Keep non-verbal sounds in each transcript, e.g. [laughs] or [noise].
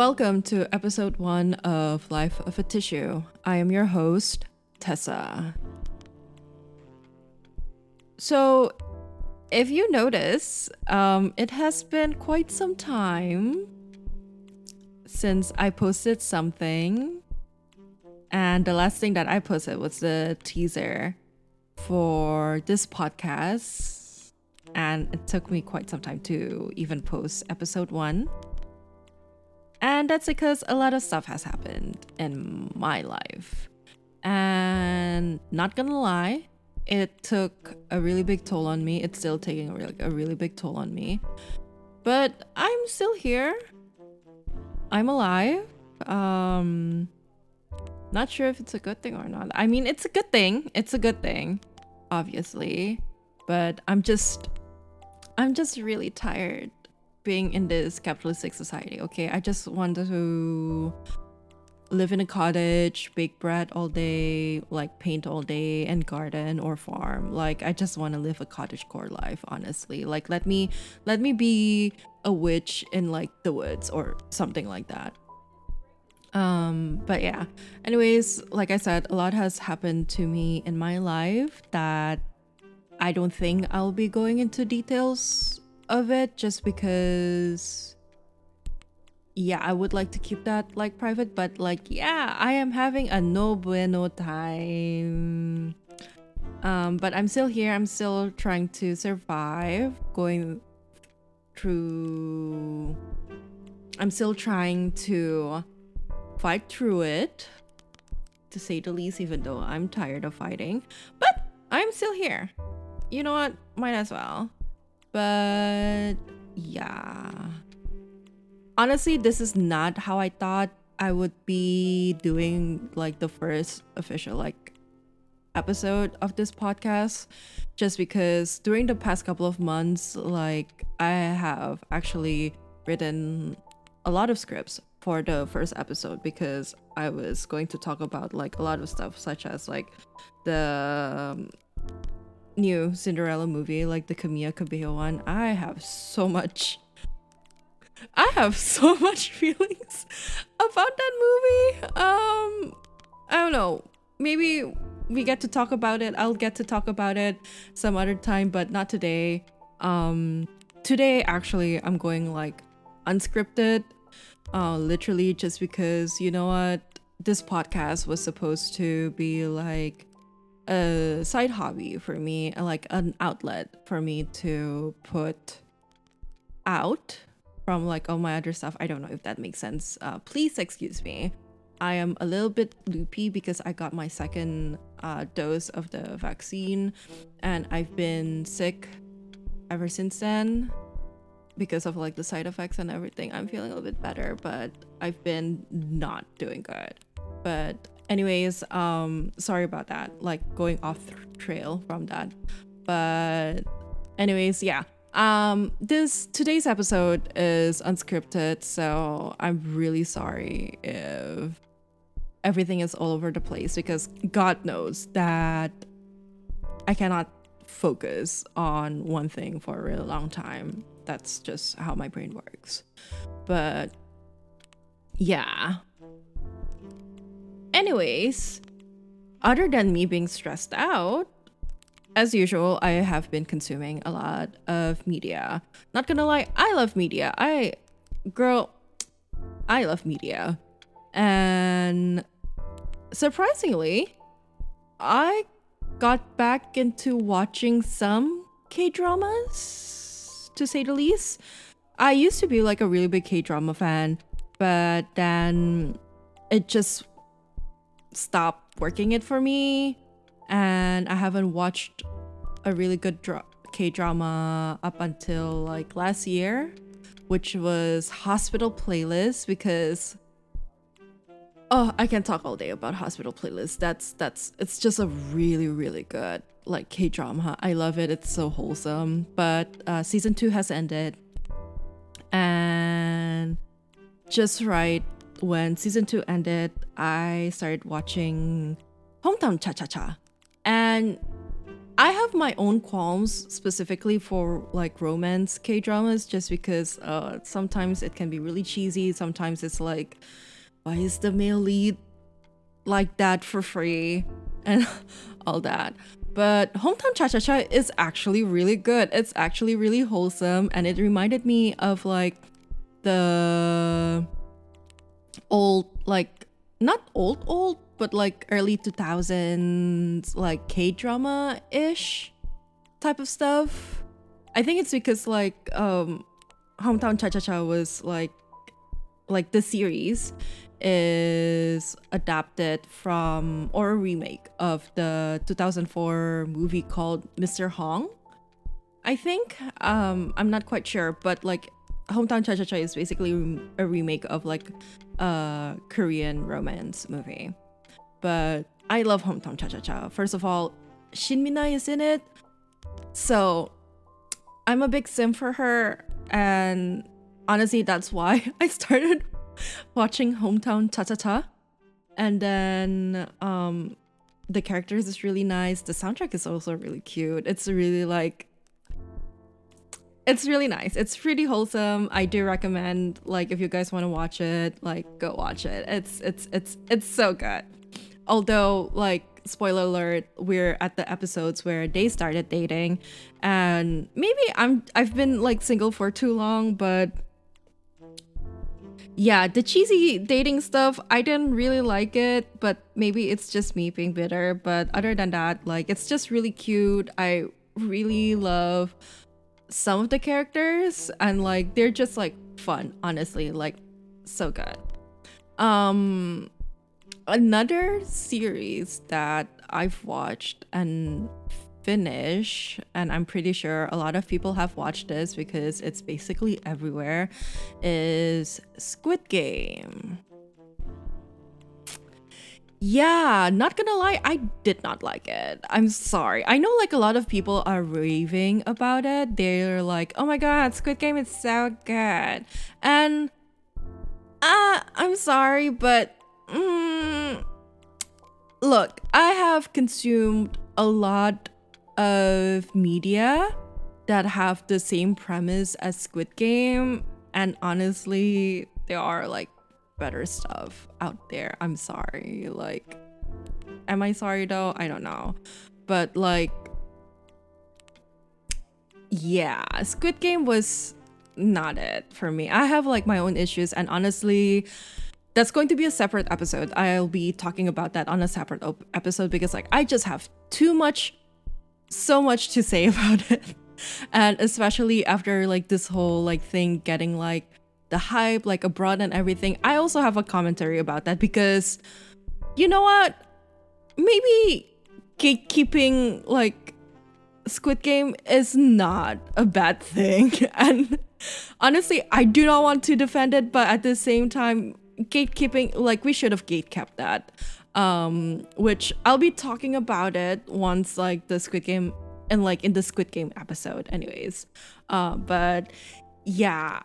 Welcome to episode one of Life of a Tissue. I am your host, Tessa. So, if you notice, um, it has been quite some time since I posted something. And the last thing that I posted was the teaser for this podcast. And it took me quite some time to even post episode one. And that's because a lot of stuff has happened in my life. And not gonna lie, it took a really big toll on me. It's still taking a really, a really big toll on me. But I'm still here. I'm alive. Um not sure if it's a good thing or not. I mean, it's a good thing. It's a good thing, obviously. But I'm just I'm just really tired being in this capitalistic society. Okay, I just want to live in a cottage, bake bread all day, like paint all day, and garden or farm. Like I just want to live a cottage core life. Honestly, like let me let me be a witch in like the woods or something like that. Um, but yeah. Anyways, like I said, a lot has happened to me in my life that I don't think I'll be going into details of it just because yeah, I would like to keep that like private, but like yeah, I am having a no bueno time. Um, but I'm still here. I'm still trying to survive, going through. I'm still trying to fight through it, to say the least. Even though I'm tired of fighting, but I'm still here. You know what? Might as well. But yeah. Honestly, this is not how I thought I would be doing like the first official like episode of this podcast just because during the past couple of months like I have actually written a lot of scripts for the first episode because I was going to talk about like a lot of stuff such as like the um, new Cinderella movie, like the Camila Cabello one, I have so much. I have [laughs] so much feelings about that movie. Um, I don't know. Maybe we get to talk about it. I'll get to talk about it some other time, but not today. Um, today actually, I'm going like unscripted. Uh, literally just because you know what, this podcast was supposed to be like a side hobby for me, like an outlet for me to put out from like all my other stuff. I don't know if that makes sense. Uh, please excuse me. I am a little bit loopy because I got my second uh, dose of the vaccine and I've been sick ever since then because of like the side effects and everything. I'm feeling a little bit better, but I've been not doing good. But anyways um sorry about that like going off trail from that. But anyways yeah. Um this today's episode is unscripted so i'm really sorry if everything is all over the place because god knows that i cannot focus on one thing for a really long time. That's just how my brain works. But yeah Anyways, other than me being stressed out, as usual, I have been consuming a lot of media. Not gonna lie, I love media. I, girl, I love media. And surprisingly, I got back into watching some K dramas, to say the least. I used to be like a really big K drama fan, but then it just stopped working it for me and I haven't watched a really good K drama up until like last year, which was Hospital Playlist because oh, I can talk all day about Hospital Playlist. That's that's it's just a really really good like K drama. I love it. It's so wholesome. But uh, season two has ended, and just right when season two ended, I started watching Hometown Cha Cha Cha. And I have my own qualms specifically for like romance K dramas just because uh sometimes it can be really cheesy. Sometimes it's like, why is the male lead like that for free and [laughs] all that. But Hometown Cha Cha Cha is actually really good. It's actually really wholesome and it reminded me of like the old like not old old but like early 2000s like k-drama ish type of stuff. I think it's because like um hometown cha-cha-cha was like like the series is adapted from or a remake of the 2004 movie called mr hong i think. Um i'm not quite sure but like hometown cha-cha-cha is basically a remake of like a korean romance movie but I love Hometown Cha Cha Cha. First of all, Shin Min-a is in it. So I'm a big sim for her. And honestly, that's why [laughs] I started watching Hometown Cha Cha Cha. And then um, the characters is really nice. The soundtrack is also really cute. It's really like it's really nice. It's pretty wholesome. I do recommend like if you guys want to watch it, like go watch it. It's it's it's it's so good although like spoiler alert we're at the episodes where they started dating and maybe i'm i've been like single for too long but yeah the cheesy dating stuff i didn't really like it but maybe it's just me being bitter but other than that like it's just really cute i really love some of the characters and like they're just like fun honestly like so good um another series that I've watched and finish and I'm pretty sure a lot of people have watched this because it's basically everywhere is Squid Game. Yeah, not gonna lie, I did not like it. I'm sorry. I know like a lot of people are raving about it. They're like, "Oh my god, Squid Game is so good." And uh, I'm sorry, but Mm, look, I have consumed a lot of media that have the same premise as Squid Game, and honestly, there are like better stuff out there. I'm sorry. Like, am I sorry though? I don't know. But like, yeah, Squid Game was not it for me. I have like my own issues, and honestly, that's going to be a separate episode. I'll be talking about that on a separate op- episode because like I just have too much so much to say [laughs] about it. And especially after like this whole like thing getting like the hype like abroad and everything. I also have a commentary about that because you know what? Maybe gatekeeping like Squid Game is not a bad thing. [laughs] And honestly, I do not want to defend it, but at the same time, gatekeeping like we should have gate kept that um which i'll be talking about it once like the squid game and like in the squid game episode anyways uh but yeah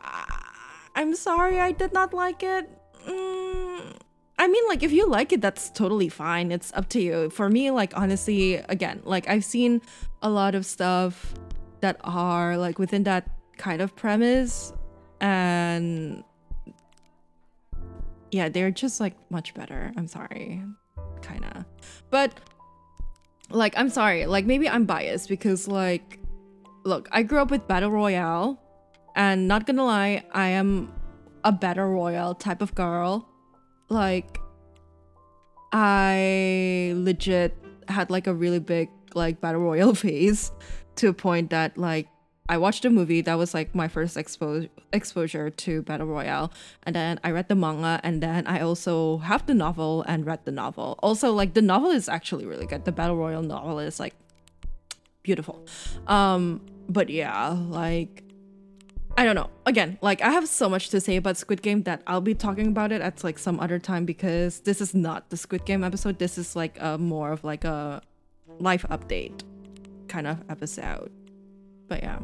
i'm sorry i did not like it mm, i mean like if you like it that's totally fine it's up to you for me like honestly again like i've seen a lot of stuff that are like within that kind of premise and yeah, they're just like much better. I'm sorry. Kind of. But like I'm sorry. Like maybe I'm biased because like look, I grew up with Battle Royale and not to lie, I am a Battle Royale type of girl. Like I legit had like a really big like Battle Royale [laughs] phase to a point that like I watched a movie that was like my first expo- exposure to battle royale, and then I read the manga, and then I also have the novel and read the novel. Also, like the novel is actually really good. The battle royale novel is like beautiful. Um, but yeah, like I don't know. Again, like I have so much to say about Squid Game that I'll be talking about it at like some other time because this is not the Squid Game episode. This is like a more of like a life update kind of episode but yeah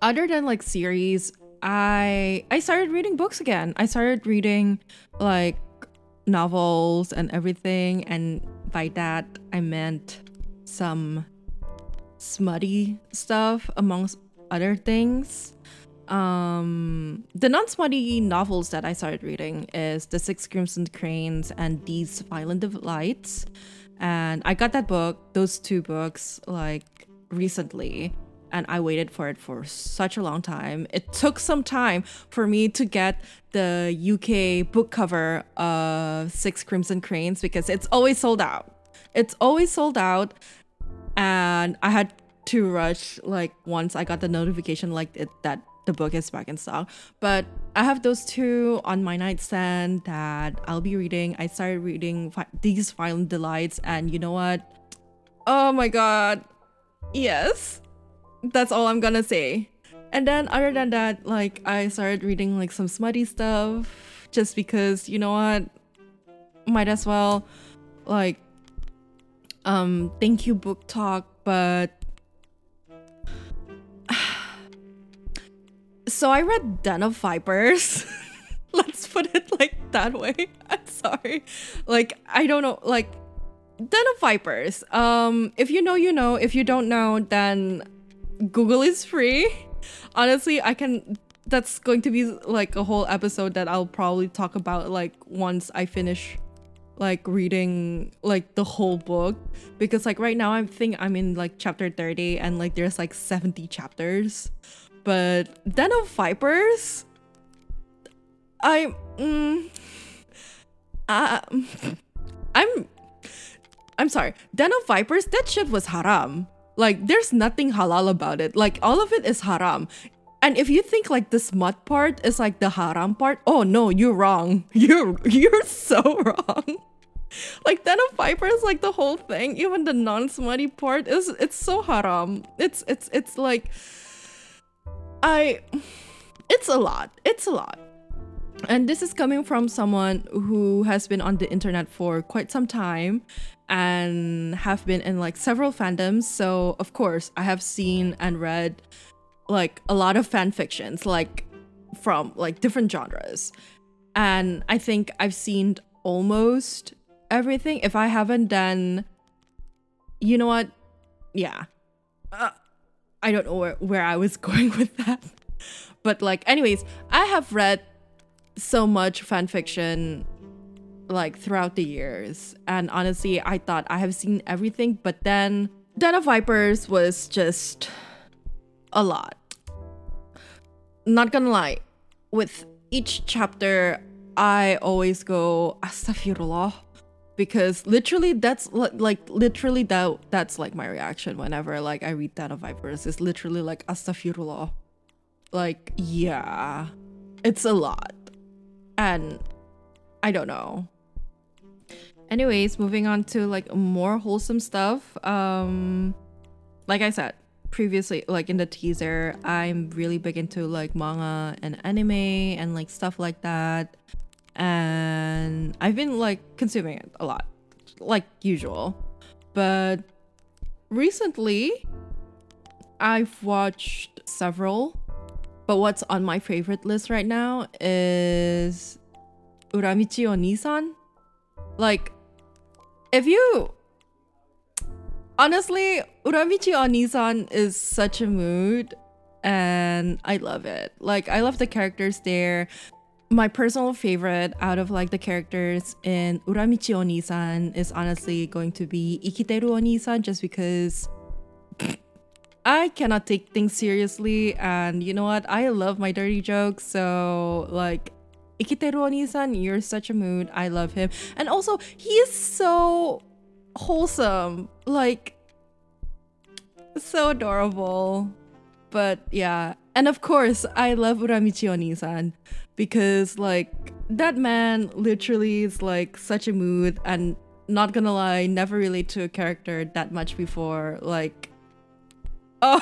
other than like series i i started reading books again i started reading like novels and everything and by that i meant some smutty stuff amongst other things. Um, the non-smutty novels that I started reading is The Six Crimson Cranes and These Violent Delights. And I got that book, those two books, like recently and I waited for it for such a long time. It took some time for me to get the UK book cover of Six Crimson Cranes because it's always sold out. It's always sold out, and I had to rush like once I got the notification like it, that the book is back in stock. But I have those two on my nightstand that I'll be reading. I started reading these Violent Delights, and you know what? Oh my god. Yes. That's all I'm gonna say. And then other than that, like I started reading like some smutty stuff just because you know what? Might as well like um thank you BookTok, but so I read Den of Vipers. [laughs] Let's put it like that way. [laughs] I'm sorry. Like I don't know like Den of Vipers. Um if you know you know, if you don't know then Google is free. [laughs] Honestly, I can that's going to be like a whole episode that I'll probably talk about like once I finish like reading like the whole book because like right now I think I'm in like chapter 30 and like there's like 70 chapters. But Den of Vipers I mm, [laughs] uh, I'm I'm sorry. Den of Vipers that shit was haram. Like there's nothing halal about it. Like all of it is haram. And if you think like the smut part is like the haram part, oh no, you're wrong. [laughs] You're you're so [laughs] wrong. like Den of Viper is like the whole thing. Even the non-smutty part is it's so haram. It's it's it's like I it's a lot. It's a lot. And this is coming from someone who has been on the internet for quite some time and have been in like several fandoms. So, of course, I have seen and read like a lot of fan fictions, like from like different genres. And I think I've seen almost everything. If I haven't done, you know what? Yeah. Uh, I don't know where, where I was [laughs] going with that. But, like, anyways, I have read so much fan fiction like throughout the years. And honestly, I thought I have seen everything, but then Den of Vipers was just a lot. Not gonna lie, with each chapter, I always go astaghfirullah because literally that's like literally that that's like my reaction whenever like I read Den of Vipers. It's literally like astaghfirullah. Like yeah, it's a lot, and I don't know anyways moving on to like more wholesome stuff um like i said previously like in the teaser i'm really big into like manga and anime and like stuff like that and i've been like consuming it a lot like usual but recently i've watched several but what's on my favorite list right now is uramichi onisan like if you honestly, Uramichi Onisan is such a mood and I love it. Like I love the characters there. My personal favorite out of like the characters in Uramichi Onisan is honestly going to be Ikiteru Onisan just because I cannot take things seriously and you know what? I love my dirty jokes, so like Ikiteru Onisan, you're such a mood. I love him. And also, he is so wholesome. Like, so adorable. But yeah. And of course, I love Uramichi Onisan because, like, that man literally is like such a mood and not gonna lie, never relate to a character that much before. Like, [laughs] oh,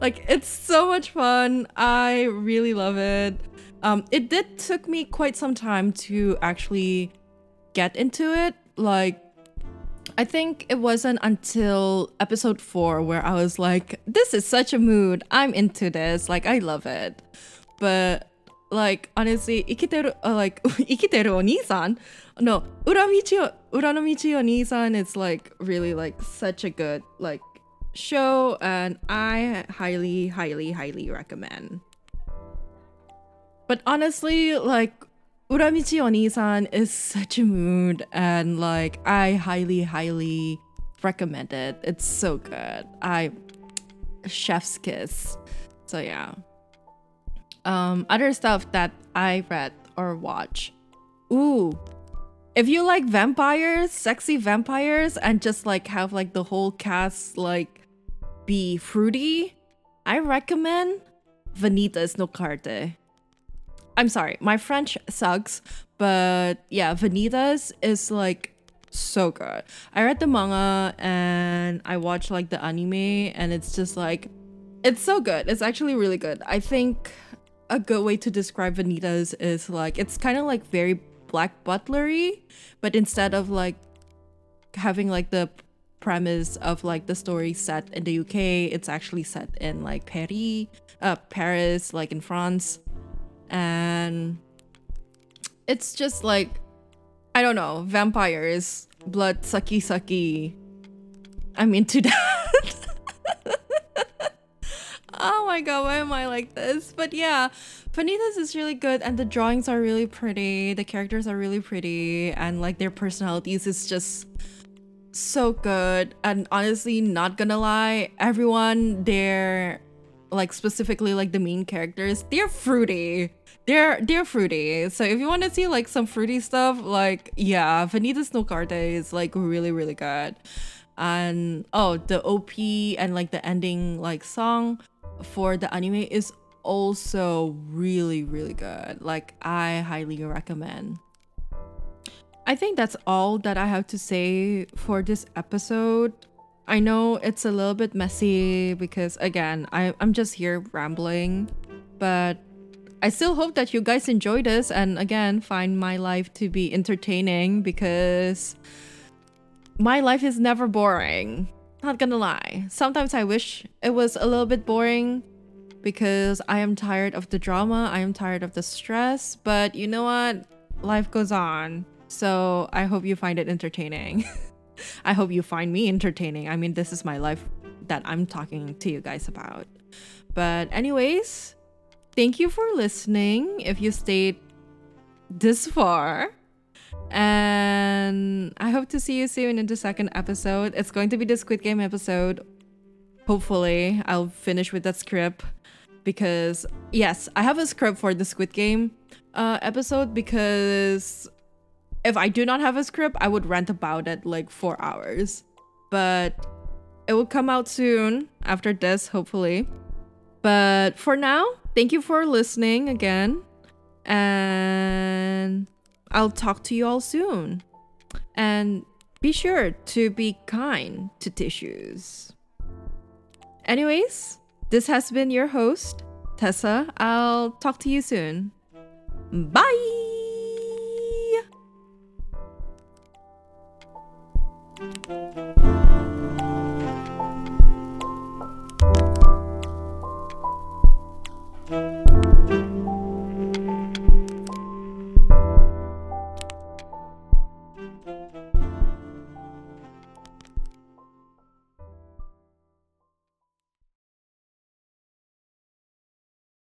like it's so much fun. I really love it. Um, it did took me quite some time to actually get into it. Like, I think it wasn't until episode four where I was like, this is such a mood. I'm into this. Like, I love it. But like honestly, ikiteru uh, like [laughs] ikiteru onisan. No, uramichi uramichi onisan is like really like such a good like show and I highly, highly, highly recommend. But honestly, like Uramichi Oni-san is such a mood and like I highly, highly recommend it. It's so good. I chef's kiss. So yeah. Um other stuff that I read or watch. Ooh. If you like vampires, sexy vampires, and just like have like the whole cast like be fruity, I recommend Vanitas no Carte. I'm sorry, my French sucks, but yeah, Vanitas is like so good. I read the manga and I watched like the anime, and it's just like it's so good. It's actually really good. I think a good way to describe Vanitas is like it's kind of like very black butlery, but instead of like having like the premise of like the story set in the UK, it's actually set in like Paris, uh, Paris, like in France, and it's just like I don't know, vampires, blood sucky sucky. I'm into [laughs] that. Oh my god, why am I like this? But yeah, Vanitas is really good and the drawings are really pretty. The characters are really pretty and like their personalities is just so good. And honestly, not gonna lie, everyone there like specifically like the main characters, they're fruity. They're they're fruity. So if you want to see like some fruity stuff, like yeah, Vanitas no Carte is like really really good. And oh, the OP and like the ending like song for the anime is also really really good. Like I highly recommend. I think that's all that I have to say for this episode. I know it's a little bit messy because again, I, I'm just here rambling, but I still hope that you guys enjoy this and again find my life to be entertaining because my life is never boring. Not gonna lie. Sometimes I wish it was a little bit boring because I am tired of the drama, I am tired of the stress, but you know what? Life goes on. So I hope you find it entertaining. [laughs] I hope you find me entertaining. I mean, this is my life that I'm talking to you guys about. But, anyways, thank you for listening if you stayed this far. And I hope to see you soon in the second episode. It's going to be the Squid Game episode. Hopefully, I'll finish with that script because, yes, I have a script for the Squid Game uh, episode because if I do not have a script, I would rant about it like four hours. But it will come out soon after this, hopefully. But for now, thank you for listening again. And I'll talk to you all soon. And be sure to be kind to tissues. Anyways, this has been your host, Tessa. I'll talk to you soon. Bye! Thank you.